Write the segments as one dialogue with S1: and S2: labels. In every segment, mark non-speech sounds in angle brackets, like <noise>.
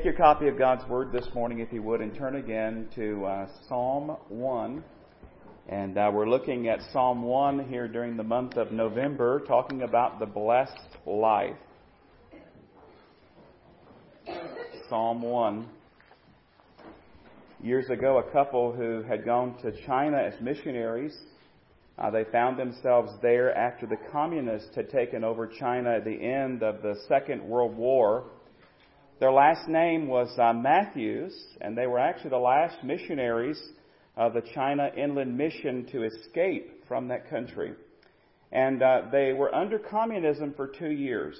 S1: Take your copy of God's Word this morning, if you would, and turn again to uh, Psalm 1. And uh, we're looking at Psalm 1 here during the month of November, talking about the blessed life. Psalm 1. Years ago, a couple who had gone to China as missionaries, uh, they found themselves there after the communists had taken over China at the end of the Second World War. Their last name was uh, Mathews, and they were actually the last missionaries of the China Inland Mission to escape from that country. And uh, they were under communism for two years,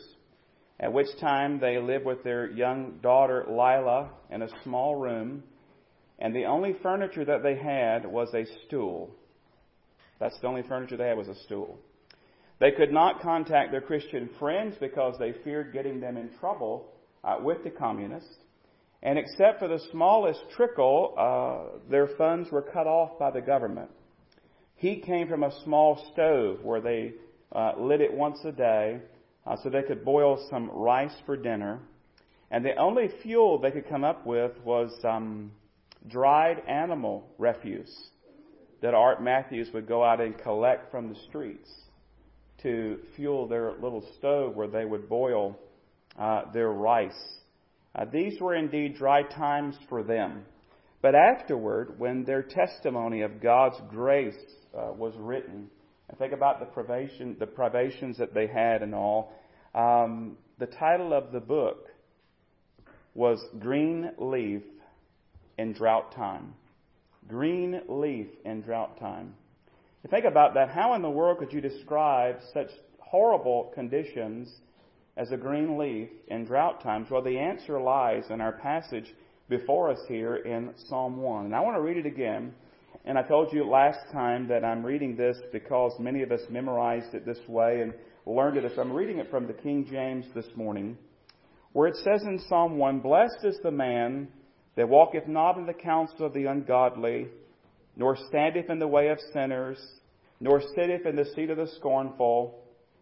S1: at which time they lived with their young daughter Lila in a small room, and the only furniture that they had was a stool. That's the only furniture they had was a stool. They could not contact their Christian friends because they feared getting them in trouble uh, with the communists. And except for the smallest trickle, uh, their funds were cut off by the government. Heat came from a small stove where they uh, lit it once a day uh, so they could boil some rice for dinner. And the only fuel they could come up with was um, dried animal refuse that Art Mathews would go out and collect from the streets to fuel their little stove where they would boil uh, their rice. Uh, these were indeed dry times for them. But afterward, when their testimony of God's grace uh, was written, and think about the privation, the privations that they had and all, um, the title of the book was Green Leaf in Drought Time. Green leaf in drought time. You think about that. How in the world could you describe such horrible conditions as a green leaf in drought times? Well, the answer lies in our passage before us here in Psalm 1. And I want to read it again. And I told you last time that I'm reading this because many of us memorized it this way and learned it. So I'm reading it from the King James this morning, where it says in Psalm 1 Blessed is the man that walketh not in the counsel of the ungodly, nor standeth in the way of sinners, nor sitteth in the seat of the scornful,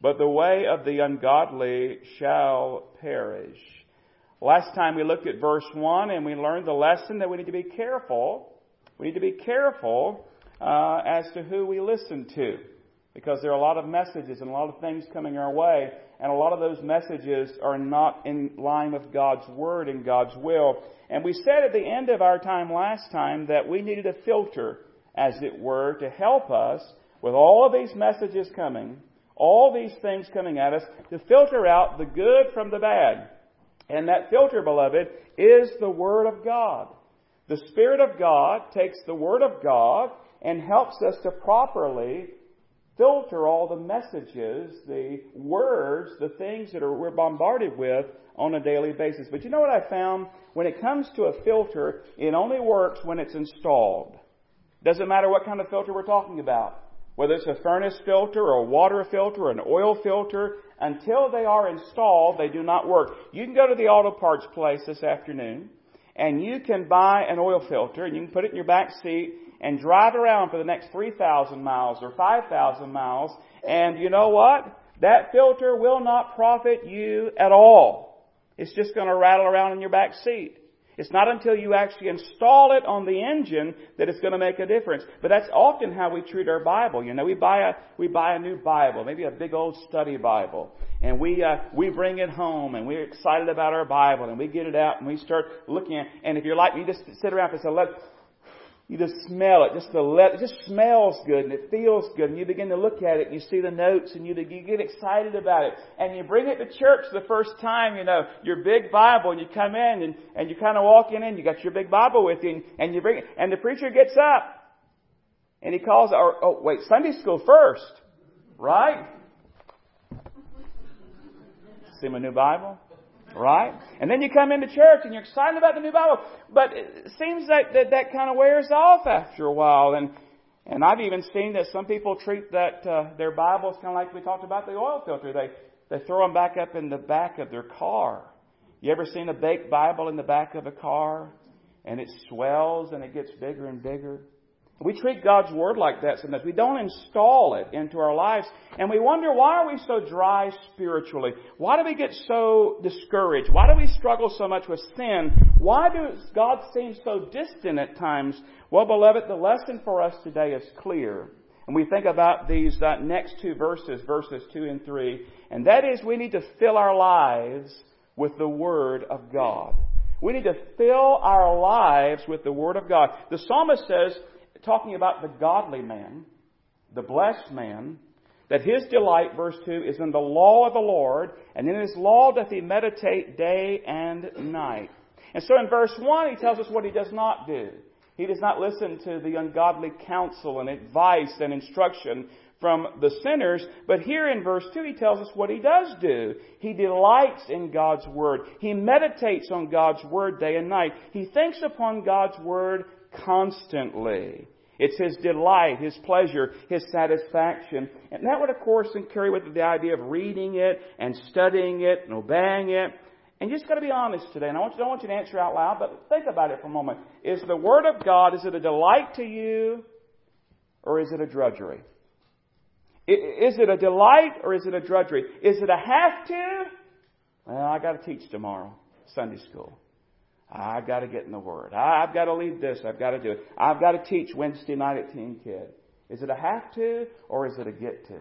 S1: but the way of the ungodly shall perish. Last time we looked at verse 1 and we learned the lesson that we need to be careful. We need to be careful uh, as to who we listen to. Because there are a lot of messages and a lot of things coming our way, and a lot of those messages are not in line with God's Word and God's will. And we said at the end of our time last time that we needed a filter, as it were, to help us with all of these messages coming, all these things coming at us, to filter out the good from the bad. And that filter, beloved, is the Word of God. The Spirit of God takes the Word of God and helps us to properly filter all the messages, the words, the things that are, we're bombarded with on a daily basis. But you know what I found? When it comes to a filter, it only works when it's installed. Doesn't matter what kind of filter we're talking about. Whether it's a furnace filter or a water filter or an oil filter, until they are installed, they do not work. You can go to the auto parts place this afternoon and you can buy an oil filter and you can put it in your back seat and drive around for the next 3,000 miles or 5,000 miles. And you know what? That filter will not profit you at all. It's just going to rattle around in your back seat. It's not until you actually install it on the engine that it's going to make a difference. But that's often how we treat our Bible. You know, we buy a we buy a new Bible, maybe a big old study Bible, and we uh, we bring it home and we're excited about our Bible and we get it out and we start looking at. And if you're like me, just sit around and say, "Let you just smell it. Just the let, it just smells good and it feels good. And you begin to look at it and you see the notes and you, you get excited about it. And you bring it to church the first time, you know, your big Bible and you come in and, and you kind of walk in and you got your big Bible with you and, and you bring it. And the preacher gets up and he calls, or, oh wait, Sunday school first. Right? See my new Bible? Right? And then you come into church and you're excited about the new Bible. But it seems that that, that kind of wears off after a while. And and I've even seen that some people treat that uh, their Bibles kind of like we talked about the oil filter. They they throw them back up in the back of their car. You ever seen a baked Bible in the back of a car? And it swells and it gets bigger and bigger. We treat God's Word like that sometimes. We don't install it into our lives. And we wonder, why are we so dry spiritually? Why do we get so discouraged? Why do we struggle so much with sin? Why does God seem so distant at times? Well, beloved, the lesson for us today is clear. And we think about these uh, next two verses, verses 2 and 3. And that is, we need to fill our lives with the Word of God. We need to fill our lives with the Word of God. The psalmist says, talking about the godly man, the blessed man, that his delight, verse 2, is in the law of the Lord, and in his law doth he meditate day and night. And so in verse 1, he tells us what he does not do. He does not listen to the ungodly counsel and advice and instruction from the sinners. But here in verse 2, he tells us what he does do. He delights in God's Word. He meditates on God's Word day and night. He thinks upon God's Word constantly. It's his delight, his pleasure, his satisfaction. And that would, of course, carry with it the idea of reading it and studying it and obeying it. And you just got to be honest today. And I want you, don't want you to answer out loud, but think about it for a moment. Is the Word of God, is it a delight to you or is it a drudgery? Is it a delight or is it a drudgery? Is it a have to? Well, I got to teach tomorrow, Sunday school. I've got to get in the Word. I've got to lead this. I've got to do it. I've got to teach Wednesday night at TeamKid. Is it a have to or is it a get to?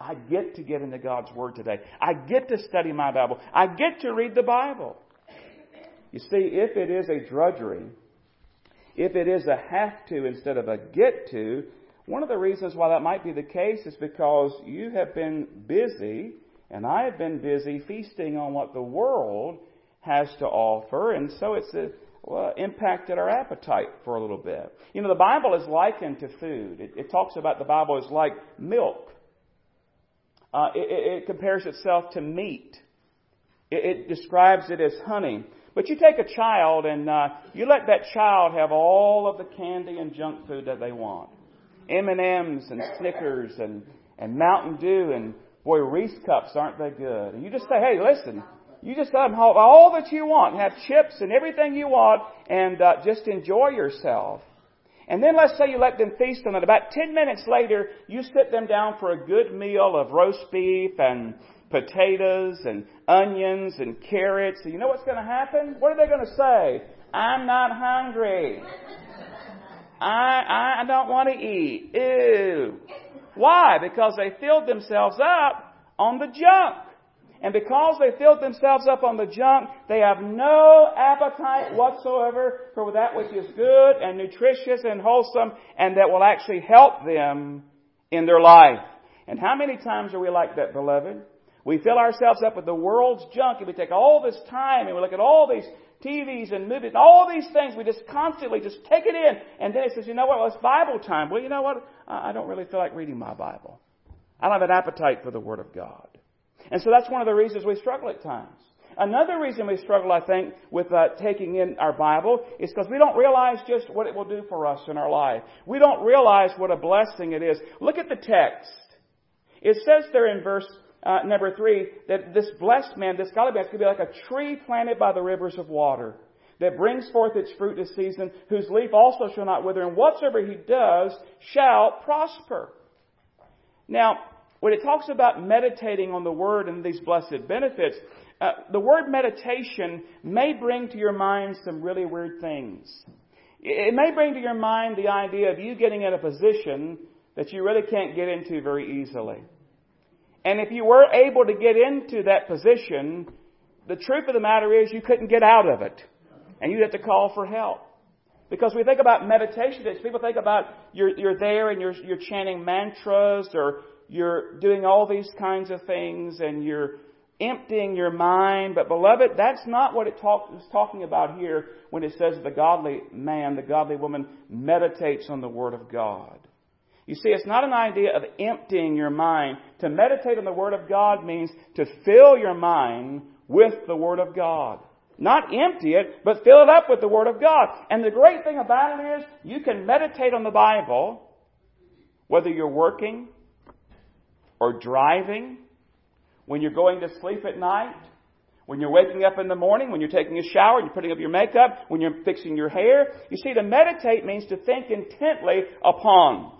S1: I get to get into God's Word today. I get to study my Bible. I get to read the Bible. You see, if it is a drudgery, if it is a have to instead of a get to, one of the reasons why that might be the case is because you have been busy, and I have been busy feasting on what the world has to offer, and so it's a, well, impacted our appetite for a little bit. You know, the Bible is likened to food. It, it talks about the Bible is like milk. Uh, it, it, compares itself to meat. It, it, describes it as honey. But you take a child and uh, you let that child have all of the candy and junk food that they want. M&Ms and Snickers and, and Mountain Dew and boy, Reese cups, aren't they good? And you just say, hey, listen, you just let them have all that you want, have chips and everything you want, and uh, just enjoy yourself. And then let's say you let them feast on it. About 10 minutes later, you sit them down for a good meal of roast beef and potatoes and onions and carrots. And you know what's going to happen? What are they going to say? I'm not hungry. I, I don't want to eat. Ew. Why? Because they filled themselves up on the junk. And because they filled themselves up on the junk, they have no appetite whatsoever for that which is good and nutritious and wholesome and that will actually help them in their life. And how many times are we like that, beloved? We fill ourselves up with the world's junk and we take all this time and we look at all these TVs and movies and all these things. We just constantly just take it in. And then it says, you know what? Well, it's Bible time. Well, you know what? I don't really feel like reading my Bible. I don't have an appetite for the Word of God. And so that's one of the reasons we struggle at times. Another reason we struggle, I think, with uh, taking in our Bible is because we don't realize just what it will do for us in our life. We don't realize what a blessing it is. Look at the text. It says there in verse uh, number three that this blessed man, this godly man, is going to be like a tree planted by the rivers of water that brings forth its fruit this season, whose leaf also shall not wither, and whatsoever he does shall prosper. Now, when it talks about meditating on the Word and these blessed benefits, uh, the word meditation may bring to your mind some really weird things. It may bring to your mind the idea of you getting in a position that you really can't get into very easily. And if you were able to get into that position, the truth of the matter is you couldn't get out of it. And you'd have to call for help. Because we think about meditation, people think about you're, you're there and you're, you're chanting mantras or you're doing all these kinds of things and you're emptying your mind. But beloved, that's not what it talk, is talking about here when it says the godly man, the godly woman meditates on the Word of God. You see, it's not an idea of emptying your mind. To meditate on the Word of God means to fill your mind with the Word of God. Not empty it, but fill it up with the Word of God. And the great thing about it is you can meditate on the Bible whether you're working or driving, when you're going to sleep at night, when you're waking up in the morning, when you're taking a shower, you're putting up your makeup, when you're fixing your hair. You see, to meditate means to think intently upon.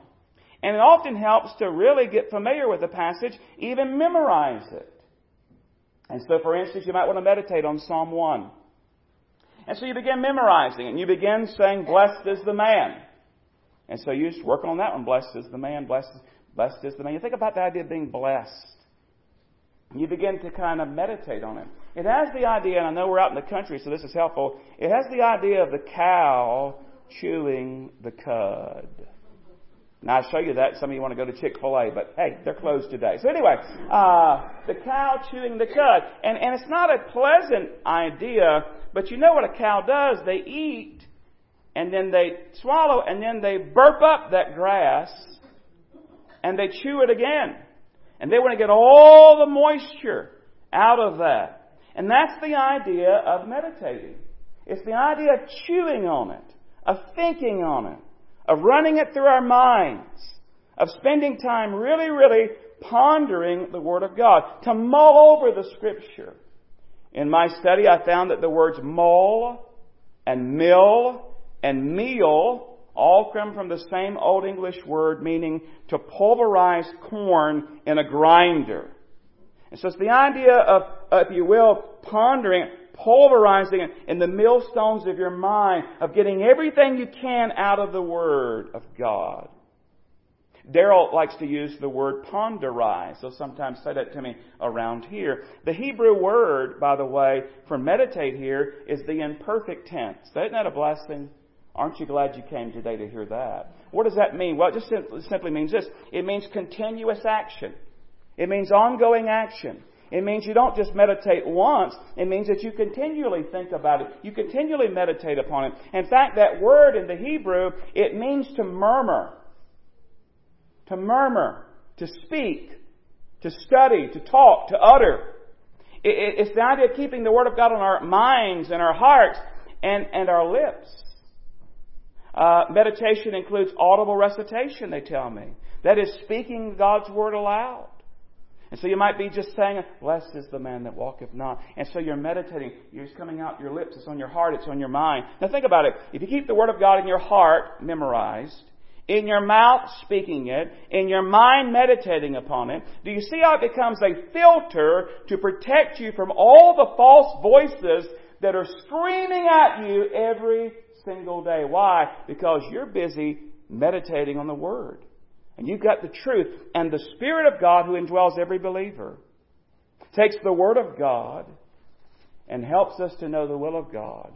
S1: And it often helps to really get familiar with the passage, even memorize it. And so, for instance, you might want to meditate on Psalm 1. And so you begin memorizing it, and you begin saying, Blessed is the man. And so you just work on that one. Blessed is the man, blessed, blessed is the man. You think about the idea of being blessed. You begin to kind of meditate on it. It has the idea, and I know we're out in the country, so this is helpful. It has the idea of the cow chewing the cud. Now, I'll show you that. Some of you want to go to Chick fil A, but hey, they're closed today. So, anyway, uh, the cow chewing the cud. And, and it's not a pleasant idea, but you know what a cow does? They eat, and then they swallow, and then they burp up that grass, and they chew it again. And they want to get all the moisture out of that. And that's the idea of meditating. It's the idea of chewing on it, of thinking on it, of running it through our minds, of spending time really, really pondering the Word of God, to mull over the Scripture. In my study, I found that the words mull and mill and meal all come from the same Old English word meaning to pulverize corn in a grinder. And so it's the idea of, uh, if you will, pondering pulverizing it in the millstones of your mind, of getting everything you can out of the Word of God. Daryl likes to use the word ponderize. so sometimes say that to me around here. The Hebrew word, by the way, for meditate here is the imperfect tense. Isn't that a blessing? Aren't you glad you came today to hear that? What does that mean? Well, it just simply means this. It means continuous action. It means ongoing action. It means you don't just meditate once. It means that you continually think about it. You continually meditate upon it. In fact, that word in the Hebrew, it means to murmur. To murmur. To speak. To study. To talk. To utter. It's the idea of keeping the Word of God on our minds and our hearts and, and our lips. Uh, meditation includes audible recitation, they tell me. That is speaking God's Word aloud. And so you might be just saying, Blessed is the man that walketh not. And so you're meditating. It's coming out your lips. It's on your heart. It's on your mind. Now think about it. If you keep the Word of God in your heart memorized, in your mouth speaking it, in your mind meditating upon it, do you see how it becomes a filter to protect you from all the false voices that are screaming at you every single day? Why? Because you're busy meditating on the Word. And you've got the truth. And the Spirit of God who indwells every believer takes the Word of God and helps us to know the will of God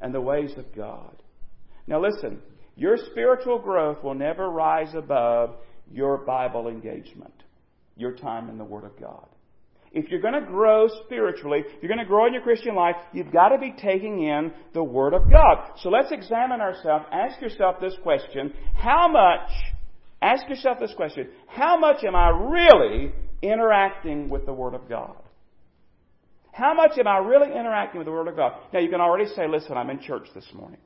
S1: and the ways of God. Now listen, your spiritual growth will never rise above your Bible engagement, your time in the Word of God. If you're going to grow spiritually, if you're going to grow in your Christian life, you've got to be taking in the Word of God. So let's examine ourselves. Ask yourself this question. How much Ask yourself this question How much am I really interacting with the Word of God? How much am I really interacting with the Word of God? Now, you can already say, listen, I'm in church this morning.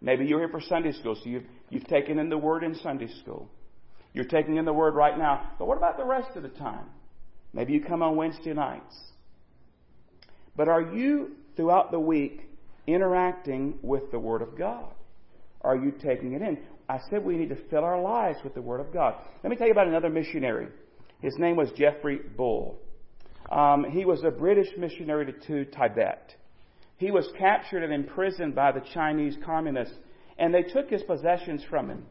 S1: Maybe you're here for Sunday school, so you've, you've taken in the Word in Sunday school. You're taking in the Word right now. But what about the rest of the time? Maybe you come on Wednesday nights. But are you, throughout the week, interacting with the Word of God? Are you taking it in? I said we need to fill our lives with the Word of God. Let me tell you about another missionary. His name was Geoffrey Bull. Um, he was a British missionary to, Tibet. He was captured and imprisoned by the Chinese communists, and they took his possessions from him.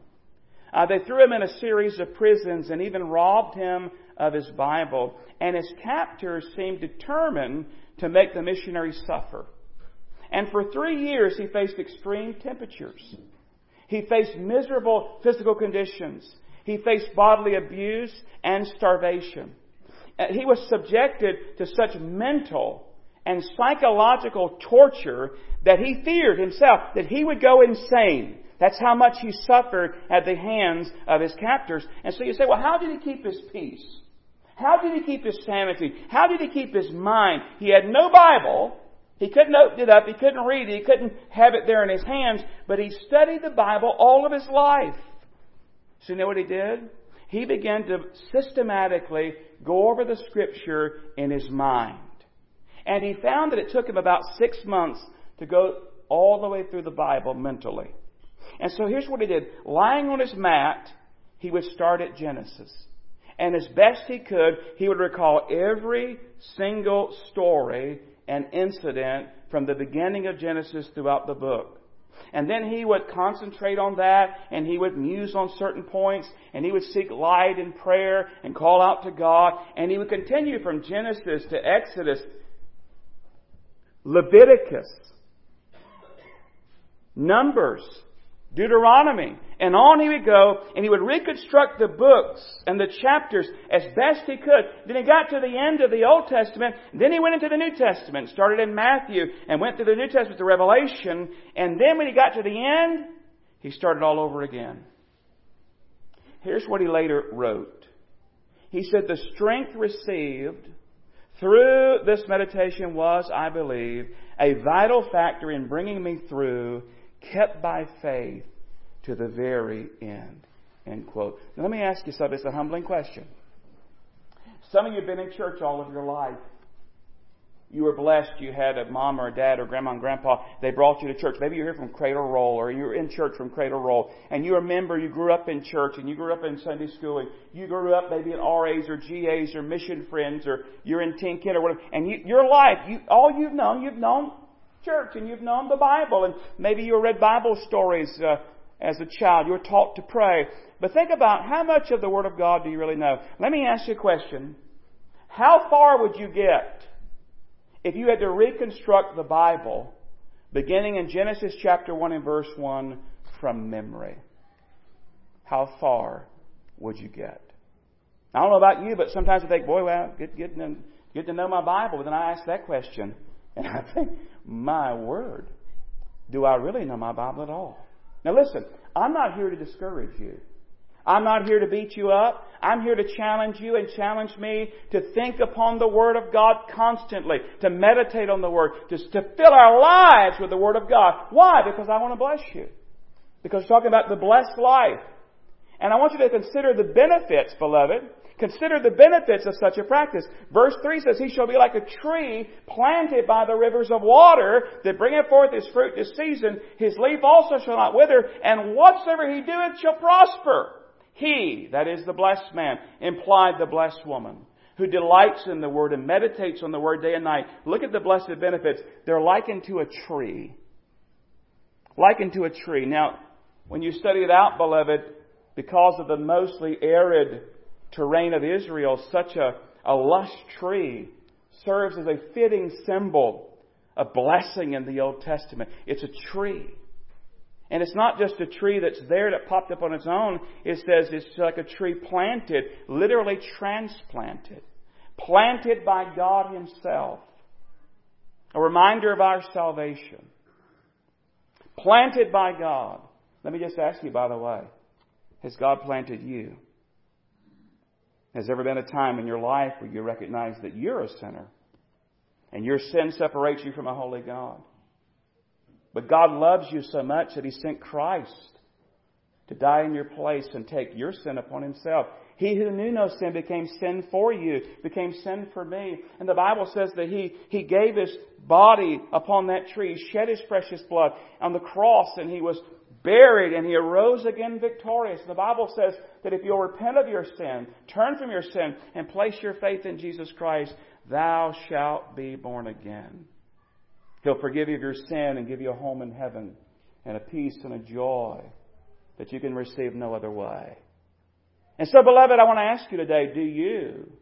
S1: Uh, they threw him in a series of prisons and even robbed him of his Bible. And his captors seemed determined to make the missionary suffer. And for three years, he faced extreme temperatures. He faced miserable physical conditions. He faced bodily abuse and starvation. Uh, he was subjected to such mental and psychological torture that he feared himself that he would go insane. That's how much he suffered at the hands of his captors. And so you say, well, how did he keep his peace? How did he keep his sanity? How did he keep his mind? He had no Bible. He couldn't open it up. He couldn't read it. He couldn't have it there in his hands. But he studied the Bible all of his life. So you know what he did? He began to systematically go over the scripture in his mind. And he found that it took him about six months to go all the way through the Bible mentally. And so here's what he did. Lying on his mat, he would start at Genesis. And as best he could, he would recall every single story and incident from the beginning of Genesis throughout the book. And then he would concentrate on that and he would muse on certain points and he would seek light in prayer and call out to God and he would continue from Genesis to Exodus, Leviticus, Numbers, Deuteronomy. And on he would go, and he would reconstruct the books and the chapters as best he could. Then he got to the end of the Old Testament, then he went into the New Testament, started in Matthew, and went through the New Testament to Revelation, and then when he got to the end, he started all over again. Here's what he later wrote. He said, The strength received through this meditation was, I believe, a vital factor in bringing me through kept by faith to the very end. End quote. Now, let me ask you something. It's a humbling question. Some of you have been in church all of your life. You were blessed. You had a mom or a dad or grandma and grandpa. They brought you to church. Maybe you're here from cradle roll or you're in church from cradle roll. And you remember you grew up in church and you grew up in Sunday school and you grew up maybe in RAs or GAs or mission friends or you're in TeamKid or whatever. And you, your life, you, all you've known, you've known church and you've known the Bible and maybe you read Bible stories uh, as a child. You're taught to pray. But think about how much of the Word of God do you really know? Let me ask you a question. How far would you get if you had to reconstruct the Bible beginning in Genesis chapter 1 and verse 1 from memory? How far would you get? I don't know about you, but sometimes I think, boy, well, get, get, get to know my Bible. But then I ask that question, and I think, my word, do I really know my Bible at all? Now listen, I'm not here to discourage you. I'm not here to beat you up. I'm here to challenge you and challenge me to think upon the Word of God constantly, to meditate on the Word, just to fill our lives with the Word of God. Why? Because I want to bless you. Because we're talking about the blessed life. And I want you to consider the benefits, beloved, Consider the benefits of such a practice. Verse 3 says, He shall be like a tree planted by the rivers of water that bringeth forth his fruit this season. His leaf also shall not wither, and whatsoever he doeth shall prosper. He, that is the blessed man, implied the blessed woman, who delights in the word and meditates on the word day and night. Look at the blessed benefits. They're likened to a tree. Likened to a tree. Now, when you study it out, beloved, because of the mostly arid terrain of Israel, such a, a lush tree serves as a fitting symbol of blessing in the Old Testament. It's a tree. And it's not just a tree that's there that popped up on its own. It says it's like a tree planted, literally transplanted, planted by God Himself. A reminder of our salvation. Planted by God. Let me just ask you, by the way, has God planted you? Has there ever been a time in your life where you recognize that you're a sinner and your sin separates you from a holy God? But God loves you so much that He sent Christ to die in your place and take your sin upon Himself. He who knew no sin became sin for you, became sin for me. And the Bible says that He, he gave His body upon that tree, shed His precious blood on the cross, and He was buried, and he arose again victorious. The Bible says that if you'll repent of your sin, turn from your sin, and place your faith in Jesus Christ, thou shalt be born again. He'll forgive you of your sin and give you a home in heaven and a peace and a joy that you can receive no other way. And so, beloved, I want to ask you today do you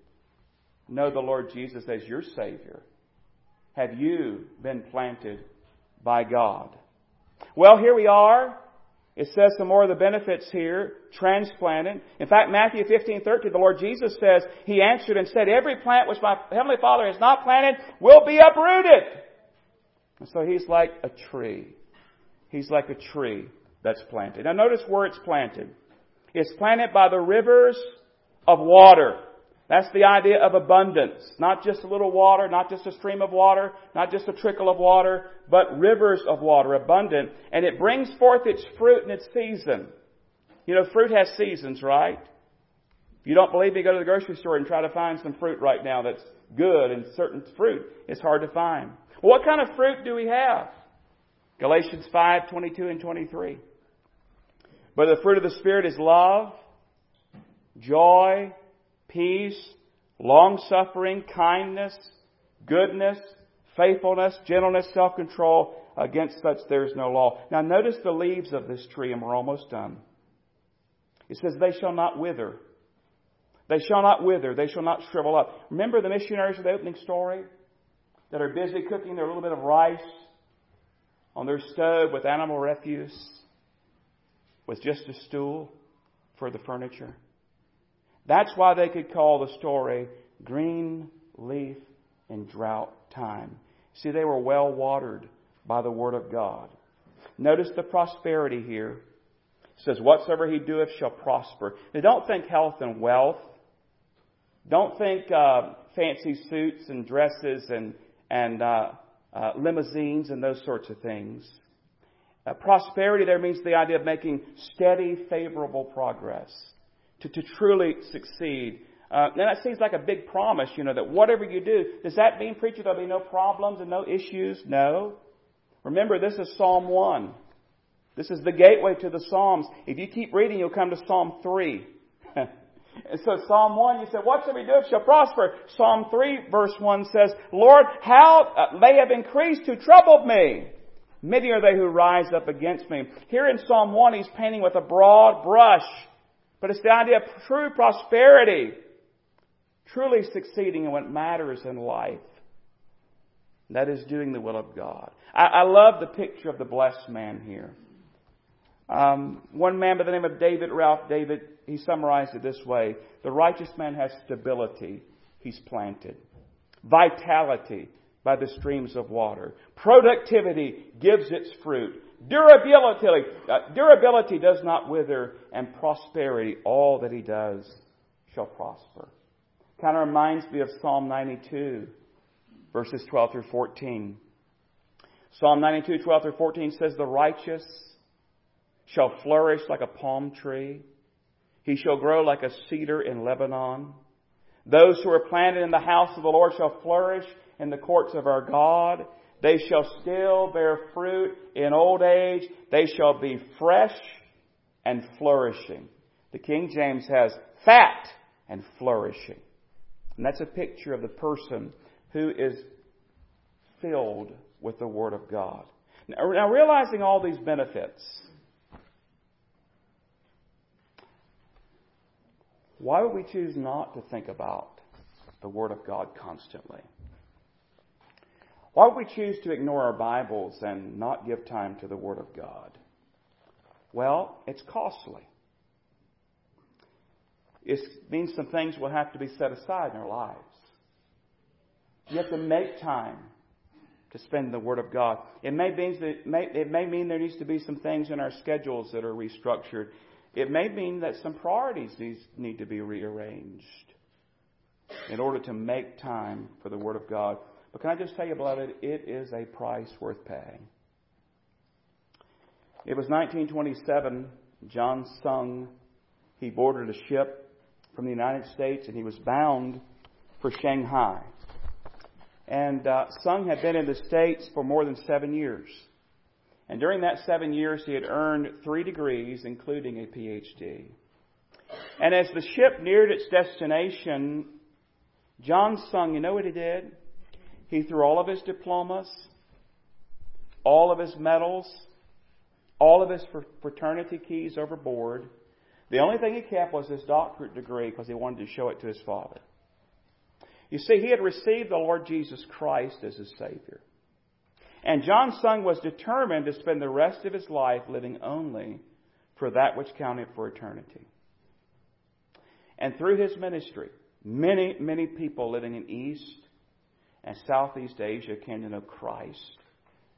S1: know the Lord Jesus as your Savior? Have you been planted by God? Well, here we are it says some more of the benefits here, transplanted. In fact, Matthew 15, 13, the Lord Jesus says, He answered and said, Every plant which my Heavenly Father has not planted will be uprooted. And so He's like a tree. He's like a tree that's planted. Now notice where it's planted. It's planted by the rivers of water. That's the idea of abundance. Not just a little water, not just a stream of water, not just a trickle of water, but rivers of water, abundant. And it brings forth its fruit in its season. You know, fruit has seasons, right? If you don't believe me, go to the grocery store and try to find some fruit right now that's good and certain fruit. It's hard to find. What kind of fruit do we have? Galatians 5, 22 and 23. But the fruit of the Spirit is love, joy, peace, long suffering, kindness, goodness, faithfulness, gentleness, self control. Against such there is no law. Now notice the leaves of this tree, and we're almost done. It says, They shall not wither. They shall not wither. They shall not shrivel up. Remember the missionaries of the opening story that are busy cooking their little bit of rice on their stove with animal refuse, with just a stool for the furniture? That's why they could call the story Green Leaf in Drought Time. See, they were well watered by the Word of God. Notice the prosperity here. It says, Whatsoever he doeth shall prosper. Now, don't think health and wealth. Don't think uh, fancy suits and dresses and, and uh, uh, limousines and those sorts of things. Uh, prosperity there means the idea of making steady, favorable progress to, to truly succeed. Uh, and that seems like a big promise, you know, that whatever you do, does that mean, preacher, there'll be no problems and no issues? No. Remember, this is Psalm 1. This is the gateway to the Psalms. If you keep reading, you'll come to Psalm 3. <laughs> and so Psalm 1, you say, whatsoever we do if shall prosper. Psalm 3 verse 1 says, Lord, how uh, they have increased who troubled me. Many are they who rise up against me. Here in Psalm 1, he's painting with a broad brush but it's the idea of true prosperity, truly succeeding in what matters in life. That is doing the will of God. I, I love the picture of the blessed man here. Um, one man by the name of David, Ralph David, he summarized it this way The righteous man has stability, he's planted, vitality by the streams of water, productivity gives its fruit, Durability, uh, durability does not wither, and prosperity, all that he does, shall prosper. Kind of reminds me of Psalm 92, verses 12 through 14. Psalm 92, 12 through 14 says, The righteous shall flourish like a palm tree. He shall grow like a cedar in Lebanon. Those who are planted in the house of the Lord shall flourish in the courts of our God. They shall still bear fruit in old age. They shall be fresh and flourishing. The King James has fat and flourishing. And that's a picture of the person who is filled with the Word of God. Now, realizing all these benefits, why would we choose not to think about the Word of God constantly? Why would we choose to ignore our Bibles and not give time to the Word of God? Well, it's costly. It means some things will have to be set aside in our lives. You have to make time to spend the Word of God. It may, that, may, it may mean there needs to be some things in our schedules that are restructured. It may mean that some priorities need to be rearranged in order to make time for the Word of God. But can I just tell you, beloved, it is a price worth paying. It was 1927. John Sung, he boarded a ship from the United States and he was bound for Shanghai. And uh, Sung had been in the States for more than seven years. And during that seven years, he had earned three degrees, including a PhD. And as the ship neared its destination, John Sung, you know what he did? He threw all of his diplomas, all of his medals, all of his fraternity keys overboard. The only thing he kept was his doctorate degree because he wanted to show it to his father. You see, he had received the Lord Jesus Christ as his Savior. And John Sung was determined to spend the rest of his life living only for that which counted for eternity. And through his ministry, many, many people living in East and Southeast Asia came to know Christ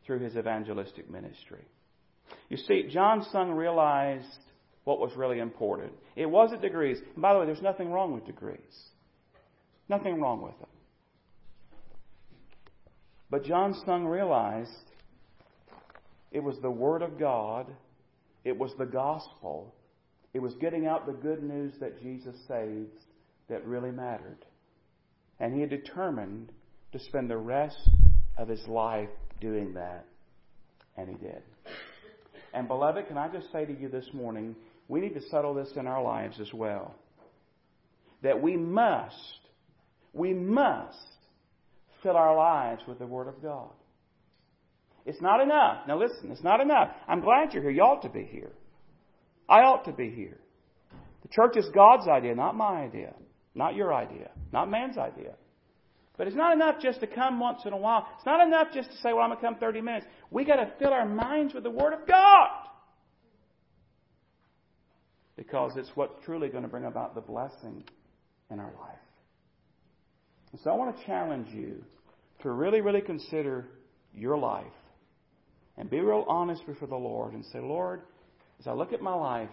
S1: through his evangelistic ministry. You see, John Sung realized what was really important. It wasn't degrees. And by the way, there's nothing wrong with degrees. Nothing wrong with them. But John Sung realized it was the Word of God, it was the gospel, it was getting out the good news that Jesus saves that really mattered. And he had determined to spend the rest of his life doing that. And he did. And beloved, can I just say to you this morning, we need to settle this in our lives as well. That we must, we must fill our lives with the Word of God. It's not enough. Now listen, it's not enough. I'm glad you're here. You ought to be here. I ought to be here. The church is God's idea, not my idea. Not your idea. Not man's idea. But it's not enough just to come once in a while. It's not enough just to say, well, I'm going to come 30 minutes. we got to fill our minds with the Word of God. Because it's what's truly going to bring about the blessing in our life. And so I want to challenge you to really, really consider your life and be real honest before the Lord and say, Lord, as I look at my life,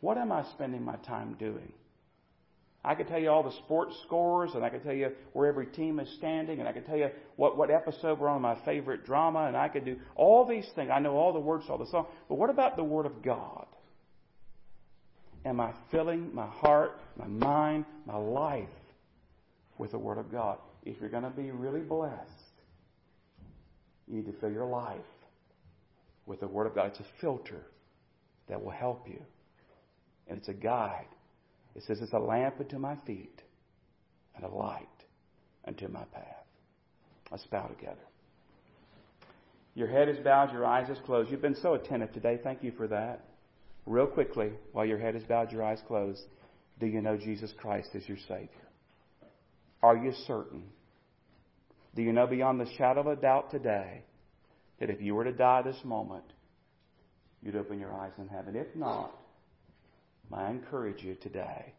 S1: what am I spending my time doing? I could tell you all the sports scores, and I could tell you where every team is standing, and I could tell you what, what episode we're on my favorite drama, and I could do all these things. I know all the words to all the songs. But what about the Word of God? Am I filling my heart, my mind, my life with the Word of God? If you're going to be really blessed, you need to fill your life with the Word of God. It's a filter that will help you, and it's a guide it says, It's a lamp unto my feet and a light unto my path. Let's bow together. Your head is bowed, your eyes is closed. You've been so attentive today. Thank you for that. Real quickly, while your head is bowed, your eyes closed, do you know Jesus Christ is your Savior? Are you certain? Do you know beyond the shadow of a doubt today that if you were to die this moment, you'd open your eyes in heaven? If not, I encourage you today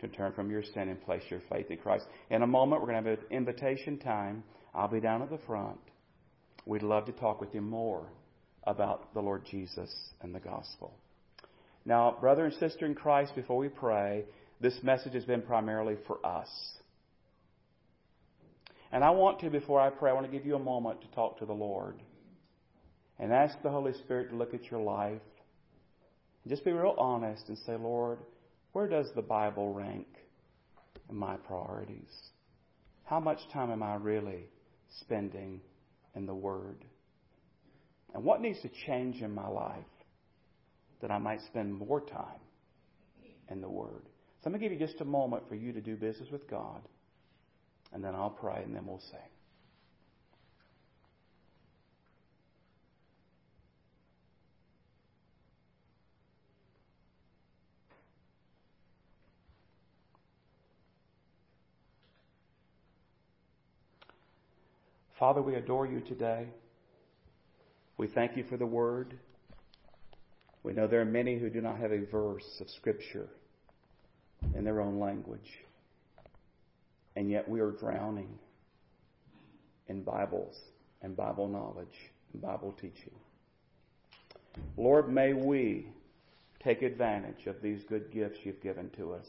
S1: to turn from your sin and place your faith in Christ. In a moment, we're going to have an invitation time. I'll be down at the front. We'd love to talk with you more about the Lord Jesus and the gospel. Now, brother and sister in Christ, before we pray, this message has been primarily for us. And I want to, before I pray, I want to give you a moment to talk to the Lord and ask the Holy Spirit to look at your life just be real honest and say, Lord, where does the Bible rank in my priorities? How much time am I really spending in the Word? And what needs to change in my life that I might spend more time in the Word? So I'm going to give you just a moment for you to do business with God, and then I'll pray, and then we'll sing. Father, we adore you today. We thank you for the word. We know there are many who do not have a verse of Scripture in their own language. And yet we are drowning in Bibles and Bible knowledge and Bible teaching. Lord, may we take advantage of these good gifts you've given to us.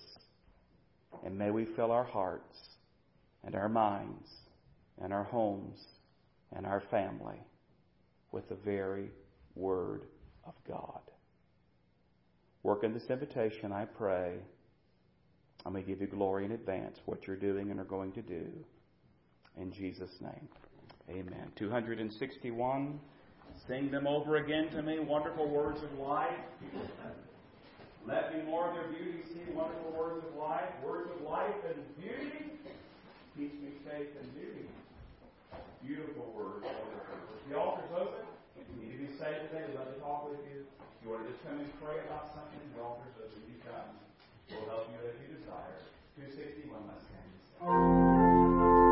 S1: And may we fill our hearts and our minds and our homes and our family with the very Word of God. Work in this invitation, I pray. I may give you glory in advance what you're doing and are going to do. In Jesus' name. Amen. 261. Sing them over again to me. Wonderful words of life. Let me more of their beauty see. Wonderful words of life. Words of life and beauty. Teach me faith and beauty beautiful word. The altar's open. If you need to be saved today, we'd love to talk with you. If you want to just come and pray about something, the altar's open. You come. We'll help you as you desire. 261, let's stand.